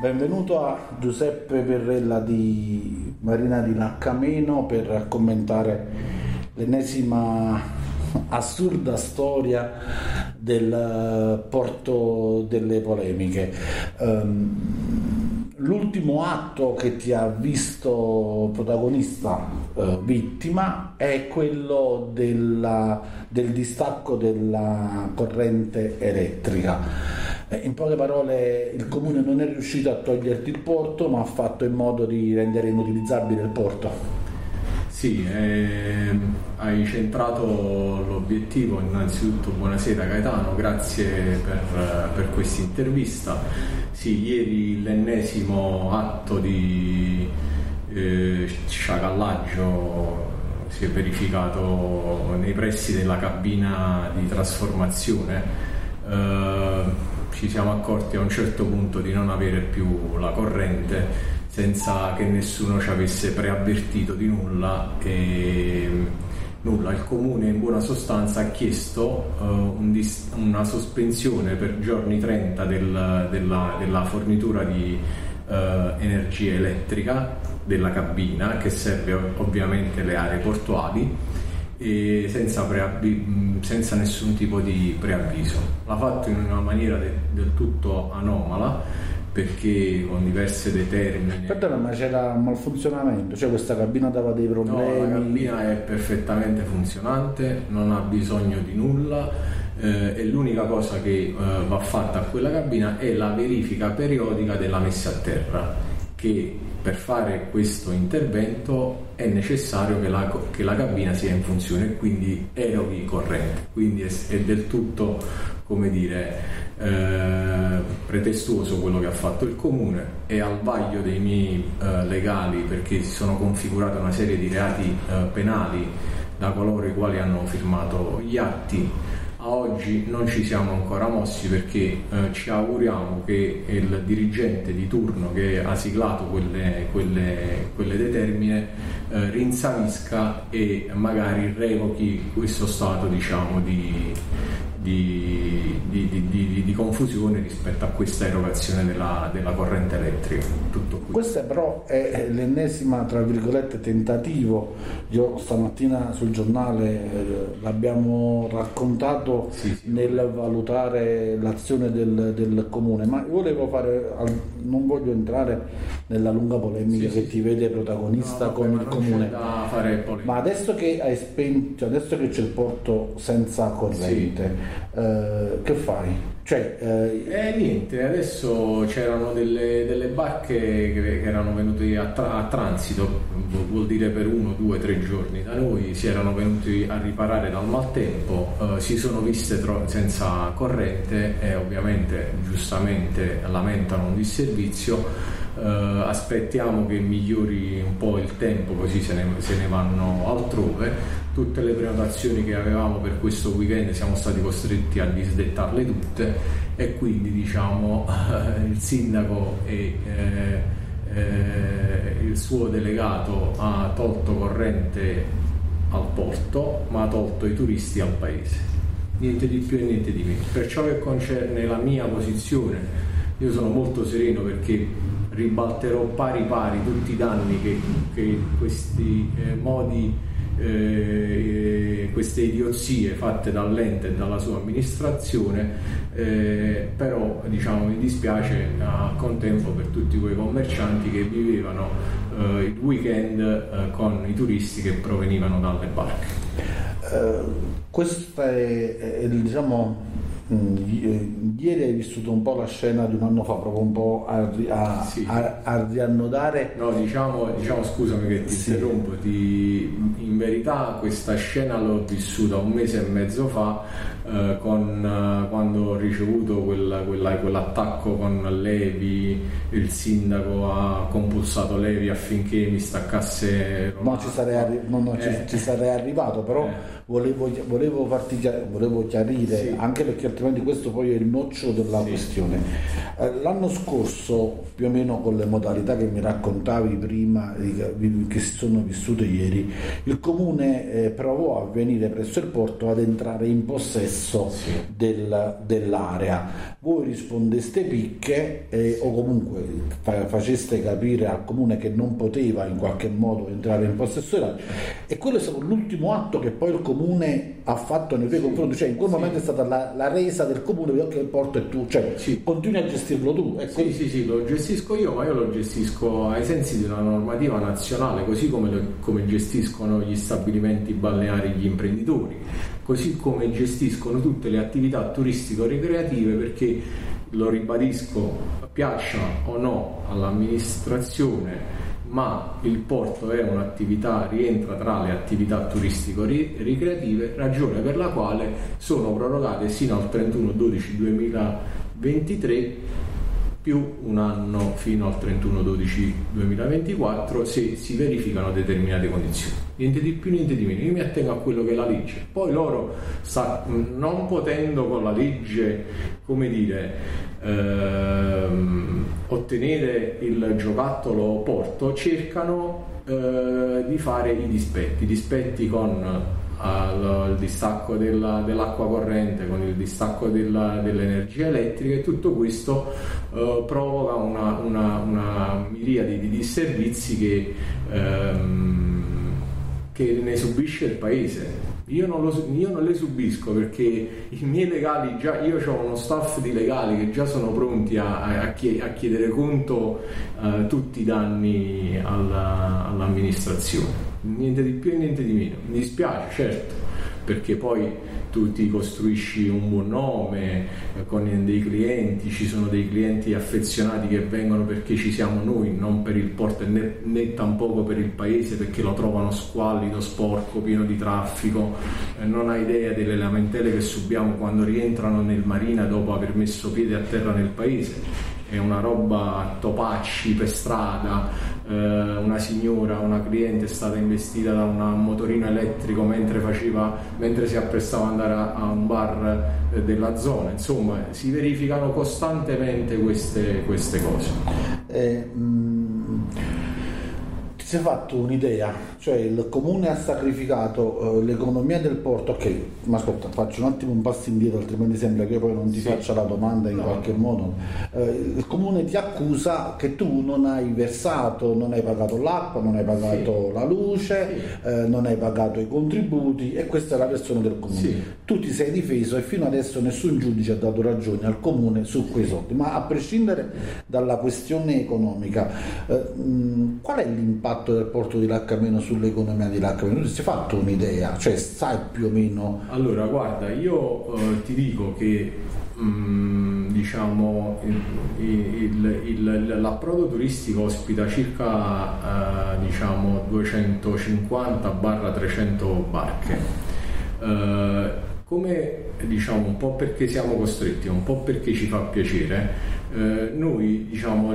Benvenuto a Giuseppe Perrella di Marina di Naccameno per commentare l'ennesima assurda storia del porto delle polemiche. Um, l'ultimo atto che ti ha visto protagonista uh, vittima è quello della, del distacco della corrente elettrica eh, in poche parole il comune non è riuscito a toglierti il porto ma ha fatto in modo di rendere inutilizzabile il porto. Sì, eh, hai centrato l'obiettivo. Innanzitutto buonasera Gaetano, grazie per, per questa intervista. Sì, ieri l'ennesimo atto di eh, sciacallaggio si è verificato nei pressi della cabina di trasformazione. Eh, ci siamo accorti a un certo punto di non avere più la corrente senza che nessuno ci avesse preavvertito di nulla e nulla. Il comune in buona sostanza ha chiesto uh, un dis- una sospensione per giorni 30 del, della, della, fornitura di uh, energia elettrica della cabina che serve ovviamente le aree portuali e senza, preavvi- senza, nessun tipo di preavviso. L'ha fatto in una maniera de- del tutto anomala perché con diverse determine. Perdona, ma c'era un malfunzionamento, cioè questa cabina dava dei problemi? No, la cabina è perfettamente funzionante, non ha bisogno di nulla eh, e l'unica cosa che eh, va fatta a quella cabina è la verifica periodica della messa a terra che per fare questo intervento è necessario che la, che la cabina sia in funzione e quindi eroghi corrente. Quindi è, è del tutto, come dire, eh, pretestuoso quello che ha fatto il comune e al vaglio dei miei eh, legali perché si sono configurate una serie di reati eh, penali da coloro i quali hanno firmato gli atti. A oggi non ci siamo ancora mossi perché eh, ci auguriamo che il dirigente di turno che ha siglato quelle, quelle, quelle determine eh, rinsavisca e magari revochi questo stato diciamo, di, di, di, di, di, confusione rispetto a questa erogazione della, della corrente elettrica. Questa però è l'ennesima, tra virgolette, tentativo. Io stamattina sul giornale eh, l'abbiamo raccontato sì, sì, nel valutare l'azione del, del, comune, ma volevo fare, non voglio entrare nella lunga polemica sì, che ti vede protagonista no, con il comune. Ma adesso che hai spento, adesso che c'è il porto senza corrente, eh, che fai? Cioè, eh... eh... niente, adesso c'erano delle, delle barche che, erano venute a, tra, a, transito, vuol dire per uno, due, tre giorni da noi, si erano venuti a riparare dal maltempo, eh, si sono viste tro- senza corrente e ovviamente giustamente lamentano un disservizio. Uh, aspettiamo che migliori un po' il tempo così se ne, se ne vanno altrove. Tutte le prenotazioni che avevamo per questo weekend siamo stati costretti a disdettarle tutte e quindi diciamo il sindaco e eh, eh, il suo delegato ha tolto corrente al porto ma ha tolto i turisti al paese. Niente di più e niente di meno. Per ciò che concerne la mia posizione io sono molto sereno perché ribalterò pari pari tutti i danni che, che questi eh, modi eh, queste idiozie fatte dall'ente e dalla sua amministrazione, eh, però diciamo, mi dispiace a contempo per tutti quei commercianti che vivevano eh, il weekend eh, con i turisti che provenivano dalle barche. Uh, questa è, è diciamo eh, ieri hai vissuto un po' la scena di un anno fa, proprio un po' a, a, sì. a, a riannodare. No, diciamo, diciamo, scusami che ti sì. interrompo, ti, in verità questa scena l'ho vissuta un mese e mezzo fa eh, con, eh, quando ho ricevuto quella, quella, quell'attacco con Levi, il sindaco ha compulsato Levi affinché mi staccasse. No, ci sarei, arri- no, no, eh. ci, ci sarei arrivato, però volevo, volevo, farti, volevo chiarire, sì. anche perché altrimenti questo poi è il nocciolo della sì. questione. L'anno scorso, più o meno con le modalità che mi raccontavi prima, che si sono vissute ieri, il comune provò a venire presso il porto ad entrare in possesso sì. del, dell'area. Voi rispondeste picche eh, o comunque fa, faceste capire al comune che non poteva in qualche modo entrare in possesso dell'area e quello è stato l'ultimo atto che poi il comune ha fatto nei tuoi confronti, cioè in quel sì. momento è stata la, la, resa del comune che il porto è tu, cioè sì. continui a gestirlo tu. Ecco. Sì, sì, sì, lo gestisco io, ma io lo gestisco ai sensi di una normativa nazionale, così come, lo, come gestiscono gli stabilimenti balneari gli imprenditori, così come gestiscono tutte le attività turistico-ricreative perché, lo ribadisco, piaccia o no all'amministrazione, ma il porto è un'attività, rientra tra le attività turistico-ricreative, ragione per la quale sono prorogate sino al 31-12-2023 più un anno fino al 31-12-2024 se si verificano determinate condizioni. Niente di più, niente di meno. Io mi attengo a quello che è la legge. Poi loro, non potendo con la legge, come dire, ehm, ottenere il giocattolo porto, cercano eh, di fare i dispetti, dispetti con al distacco della, dell'acqua corrente con il distacco della, dell'energia elettrica e tutto questo eh, provoca una, una, una, miriade di disservizi che, ehm, che ne subisce il paese. Io non, lo, io non, le subisco perché i miei legali già, io ho uno staff di legali che già sono pronti a, a, chiedere conto uh, tutti i danni alla, all'amministrazione niente di più e niente di meno. Mi dispiace, certo, perché poi tu ti costruisci un buon nome eh, con dei clienti, ci sono dei clienti affezionati che vengono perché ci siamo noi, non per il porto né, né tampoco per il paese perché lo trovano squallido, sporco, pieno di traffico, eh, non hai idea delle lamentele che subiamo quando rientrano nel marina dopo aver messo piede a terra nel paese. È una roba topacci per strada, una signora, una cliente è stata investita da un motorino elettrico mentre, faceva, mentre si apprestava ad andare a, a un bar eh, della zona, insomma si verificano costantemente queste, queste cose. Eh, mh, ti sei fatto un'idea cioè il comune ha sacrificato uh, l'economia del porto, ok, ma ascolta, faccio un attimo un passo indietro, altrimenti sembra che io poi non ti sì. faccia la domanda in no. qualche modo. Uh, il comune ti accusa che tu non hai versato, non hai pagato l'acqua, non hai pagato sì. la luce, sì. uh, non hai pagato i contributi e questa è la versione del comune. Tu ti sei difeso e fino adesso nessun giudice ha dato ragione al comune su quei soldi, ma a prescindere dalla questione economica, mh, qual è l'impatto del porto di Laccameno sull'economia di Lacca si è fatto un'idea, cioè sai più o meno... Allora guarda, io eh, ti dico che mm, diciamo il, il, il, l'approdo turistico ospita circa eh, diciamo 250-300 barche. Eh, come diciamo un po' perché siamo costretti, un po' perché ci fa piacere, eh, noi diciamo,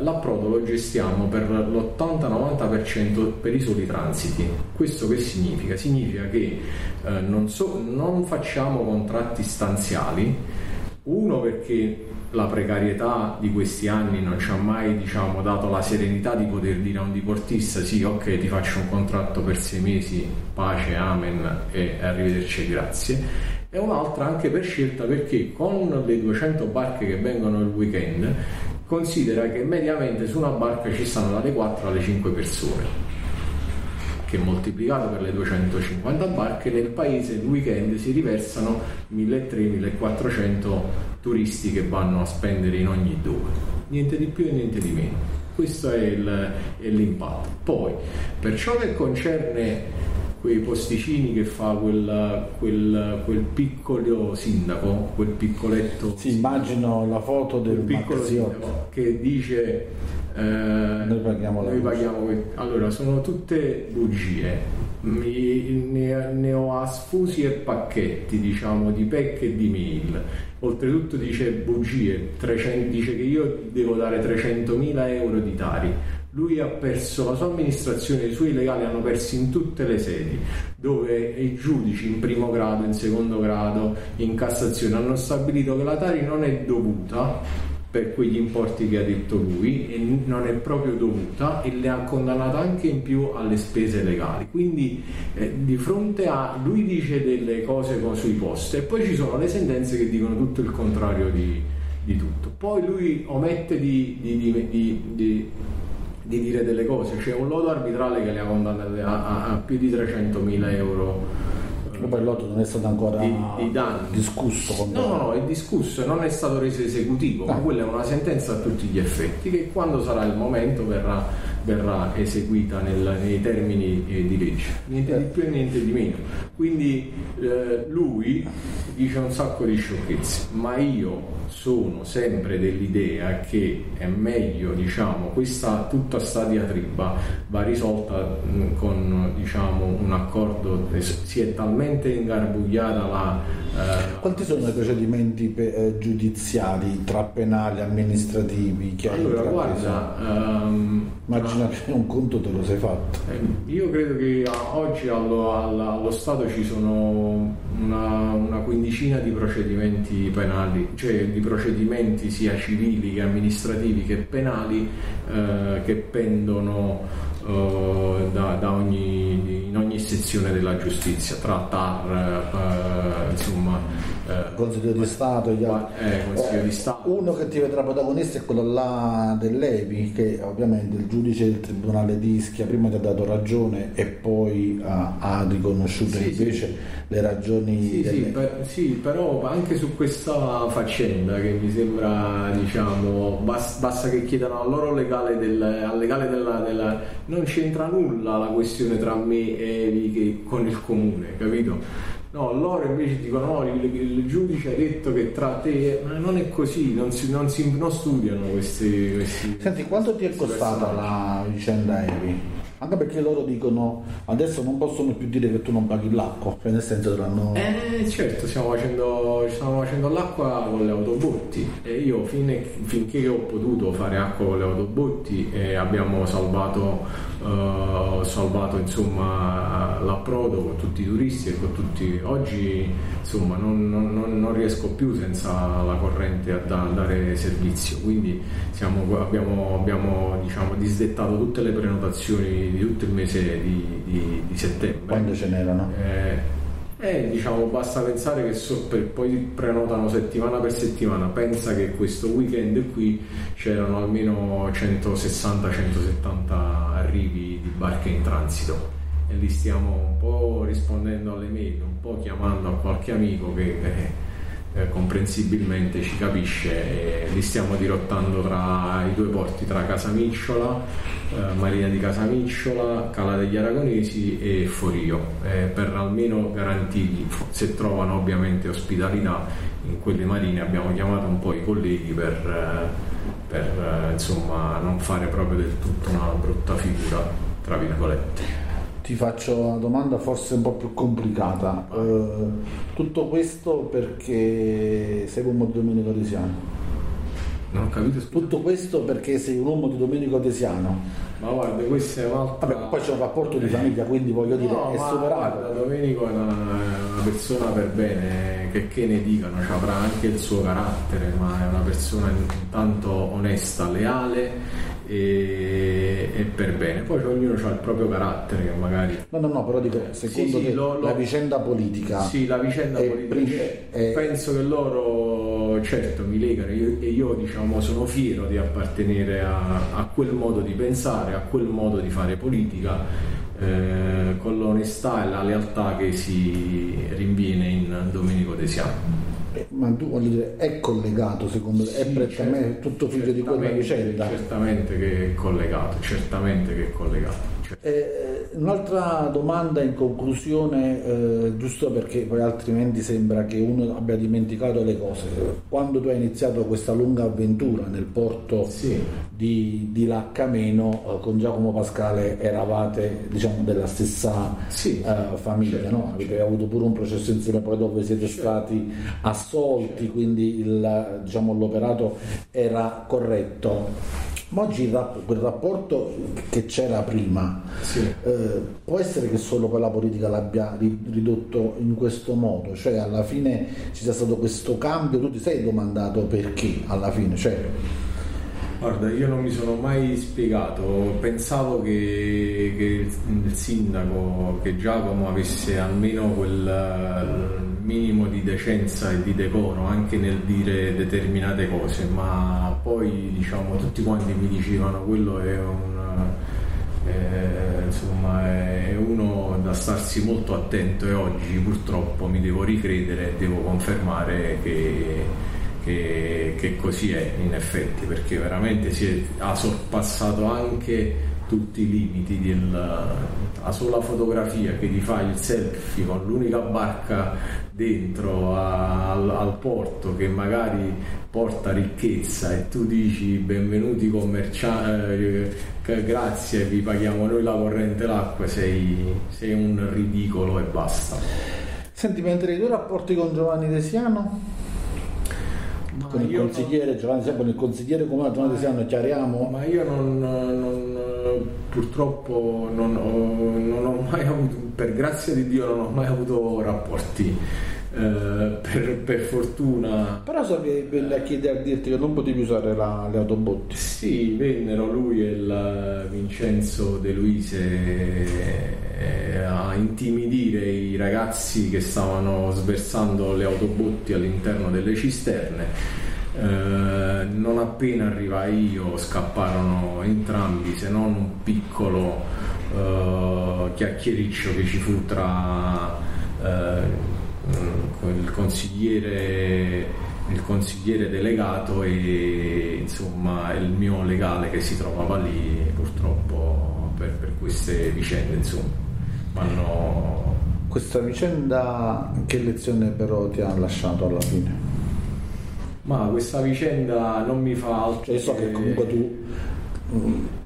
l'approdo lo gestiamo per l'80-90% per i soli transiti. Questo che significa? Significa che eh, non, so, non facciamo contratti stanziali, uno perché la precarietà di questi anni non ci ha mai diciamo, dato la serenità di poter dire a un diportista sì ok ti faccio un contratto per sei mesi, pace, amen e arrivederci grazie e un'altra anche per scelta perché con le 200 barche che vengono il weekend considera che mediamente su una barca ci stanno dalle 4 alle 5 persone che moltiplicato per le 250 barche nel paese il weekend si riversano 1300-1400 turisti che vanno a spendere in ogni dove niente di più e niente di meno. Questo è, il, è l'impatto. Poi per ciò che concerne quei posticini che fa quel, quel, quel, piccolo sindaco, quel piccoletto. Sì, immagino la foto del piccolo sindaco che dice eh, noi paghiamo la noi paghiamo allora sono tutte bugie Mi, ne, ne, ho a sfusi e pacchetti diciamo di PEC e di mail. Oltretutto dice bugie 300, dice che io devo dare 300.000 euro di tari lui ha perso la sua amministrazione, i suoi legali hanno perso in tutte le sedi, dove i giudici in primo grado, in secondo grado, in Cassazione hanno stabilito che la Tari non è dovuta per quegli importi che ha detto lui e non è proprio dovuta e le ha condannato anche in più alle spese legali. Quindi eh, di fronte a lui dice delle cose sui post e poi ci sono le sentenze che dicono tutto il contrario di, di tutto. Poi lui omette di, di, di, dire delle cose, c'è un lodo arbitrale che le ha condannate a, a, a più di 300.000 euro poi il lotto non è stato ancora di, di discusso. no, no, no, è discusso e non è stato reso esecutivo, ah. ma quella è una sentenza a tutti gli effetti che quando sarà il momento verrà, verrà eseguita nel, nei termini eh, di legge, niente di più e niente di meno. Quindi eh, lui dice un sacco di sciocchezze, ma io sono sempre dell'idea che è meglio, diciamo, questa tutta sta diatriba va risolta con diciamo, un accordo, si è talmente ingarbugliata la... Eh, Quanti sono i procedimenti pe- eh, giudiziari tra penali e amministrativi? Che allora, guarda... Um, Immagina che un conto te lo sei fatto. Eh, io credo che oggi allo, allo, allo Stato ci sono una, una, quindicina di procedimenti penali, cioè di procedimenti sia civili che amministrativi che penali eh, che pendono eh, da, da ogni, in ogni sezione della giustizia, tra TAR, eh, insomma, eh, Consiglio di Stato, gli altri. Eh, Consiglio di Stato. Uno che ti vedrà protagonista è quello là dell'EPI, che ovviamente il giudice del Tribunale di Ischia prima ti ha dato ragione e poi ha, ha riconosciuto sì, invece sì. le ragioni. Sì, delle... sì, per, sì, però anche su questa faccenda che mi sembra, diciamo, basta, basta che chiedano al loro legale, del, al legale della, della, Non c'entra nulla la questione tra me e Evi con il comune, capito? No, loro invece dicono no, il, il, giudice ha detto che tra te, ma non è così, non, si, non, si, non studiano questi, questi, Senti, quanto ti è costata la vicenda Evi? Anche perché loro dicono adesso non possono più dire che tu non paghi l'acqua, cioè nel senso dovranno. Eh certo, stiamo facendo, stiamo facendo l'acqua con le autobotti e io fine, finché ho potuto fare acqua con le autobotti eh, abbiamo salvato, uh, salvato insomma, l'approdo con tutti i turisti e con tutti. Oggi insomma non, non, non riesco più senza la corrente a dare servizio, quindi siamo, abbiamo, abbiamo diciamo, disdettato tutte le prenotazioni di, tutto il mese di, di, di settembre. Quando ce n'erano? Eh, eh, diciamo, basta pensare che so, per, poi prenotano settimana per settimana. Pensa che questo weekend qui c'erano almeno 160-170 arrivi di barche in transito e li stiamo un po' rispondendo alle mail, un po' chiamando a qualche amico che eh, eh, comprensibilmente ci capisce e li stiamo dirottando tra i due porti, tra Casamicciola, eh, Marina di Casamicciola, Cala degli Aragonesi e Forio, eh, per almeno garantirgli, se trovano ovviamente ospitalità in quelle marine, abbiamo chiamato un po' i colleghi per, eh, per eh, insomma, non fare proprio del tutto una brutta figura, tra virgolette ti faccio una domanda forse un po' più complicata. Uh, tutto questo perché sei un uomo di Domenico Desiano? Non ho capito. Scusa. Tutto questo perché sei un uomo di Domenico Desiano? Ma guarda, questo è un'altra. Vabbè, poi c'è un rapporto di famiglia, quindi voglio dire, no, è superato. Guarda, Domenico è una, una, persona per bene, che, che ne dicano, cioè, avrà anche il suo carattere, ma è una persona intanto onesta, leale e, e, per bene. Poi ognuno ha il proprio carattere che magari... No, no, no, però dico, secondo sì, te lo, la vicenda politica... Sì, la vicenda politica... È... Penso che loro, certo, mi legano. Io, e io diciamo sono fiero di appartenere a, a, quel modo di pensare, a quel modo di fare politica, eh, con l'onestà e la lealtà che si rinviene in Domenico Desiano ma tu voglio dire, è collegato secondo te? Sì, è prettamente certo, tutto figlio di quella vicenda? Certamente che è collegato, certamente che è collegato. Certo. Eh, un'altra domanda in conclusione, eh, giusto perché poi altrimenti sembra che uno abbia dimenticato le cose. Quando tu hai iniziato questa lunga avventura nel porto sì. di, di Laccameno eh, con Giacomo Pascale eravate diciamo della stessa sì, eh, famiglia, certo, no? avete certo. avuto pure un processo insieme poi dove siete certo. stati assolti, quindi il, diciamo, l'operato era corretto Ma oggi quel rapporto che c'era prima sì. eh, può essere che solo poi la politica l'abbia ridotto in questo modo, cioè alla fine ci sia stato questo cambio, tu ti sei domandato perché alla fine? Cioè, Guarda, io non mi sono mai spiegato, pensavo che, che, il sindaco, che Giacomo avesse almeno quel minimo di decenza e di decoro anche nel dire determinate cose, ma poi diciamo tutti quanti mi dicevano quello è un... Eh, insomma è uno da starsi molto attento e oggi purtroppo mi devo ricredere e devo confermare che che, che così è in effetti, perché veramente si è, ha sorpassato anche tutti i limiti della sola fotografia che ti fai il selfie con l'unica barca dentro a, al, al, porto che magari porta ricchezza e tu dici benvenuti commercianti eh, grazie vi paghiamo noi la corrente l'acqua sei, sei un ridicolo e basta senti mentre tuoi rapporti con Giovanni Desiano con il consigliere non... Giovanni Siamo, con il consigliere comunale Giovanni Siano chiariamo? Ma io non, non purtroppo non ho, non ho, mai avuto, per grazia di Dio non ho mai avuto rapporti. Eh, per, per, fortuna però so che venne a chiedere a dirti che non potevi usare la, le autobotti sì vennero lui e il Vincenzo De Luise eh, a intimidire i ragazzi che stavano sversando le autobotti all'interno delle cisterne. Eh, non appena arrivai io scapparono entrambi se non un piccolo eh, chiacchiericcio che ci fu tra eh, il consigliere il consigliere delegato e insomma il mio legale che si trovava lì purtroppo per, per queste vicende insomma hanno... Questa vicenda che lezione però ti ha lasciato alla fine? Ma questa vicenda non mi fa altro. Cioè, so che comunque tu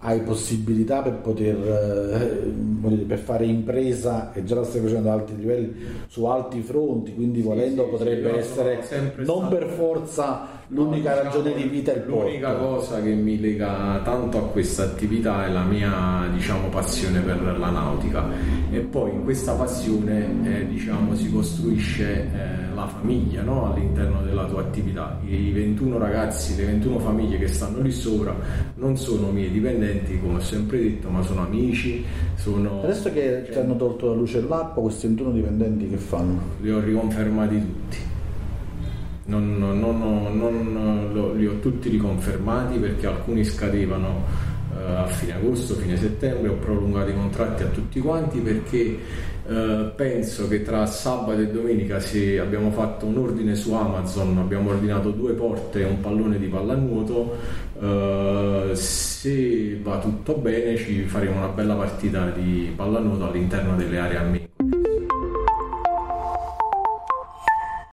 hai possibilità per poter eh, per fare impresa e già la stai facendo ad alti livelli su alti fronti quindi sì, volendo sì, potrebbe essere non stato... per forza l'unica no, ragione diciamo, di vita è il porto. L'unica cosa che mi lega tanto a questa attività è la mia diciamo, passione per la nautica e poi in questa passione eh, diciamo, si costruisce eh, famiglia no? all'interno della tua attività. I 21 ragazzi, le 21 famiglie che stanno lì sopra non sono miei dipendenti come ho sempre detto ma sono amici. Sono... Adesso che ti hanno tolto la luce e l'acqua questi 21 dipendenti che fanno? Li ho riconfermati tutti non, non, non, li ho tutti riconfermati perché alcuni scadevano eh, a fine agosto, fine settembre, ho prolungato i contratti a tutti quanti perché eh, penso che tra sabato e domenica se abbiamo fatto un ordine su Amazon, abbiamo ordinato due porte e un pallone di pallanuoto, eh, se va tutto bene ci faremo una bella partita di pallanuoto all'interno delle aree a me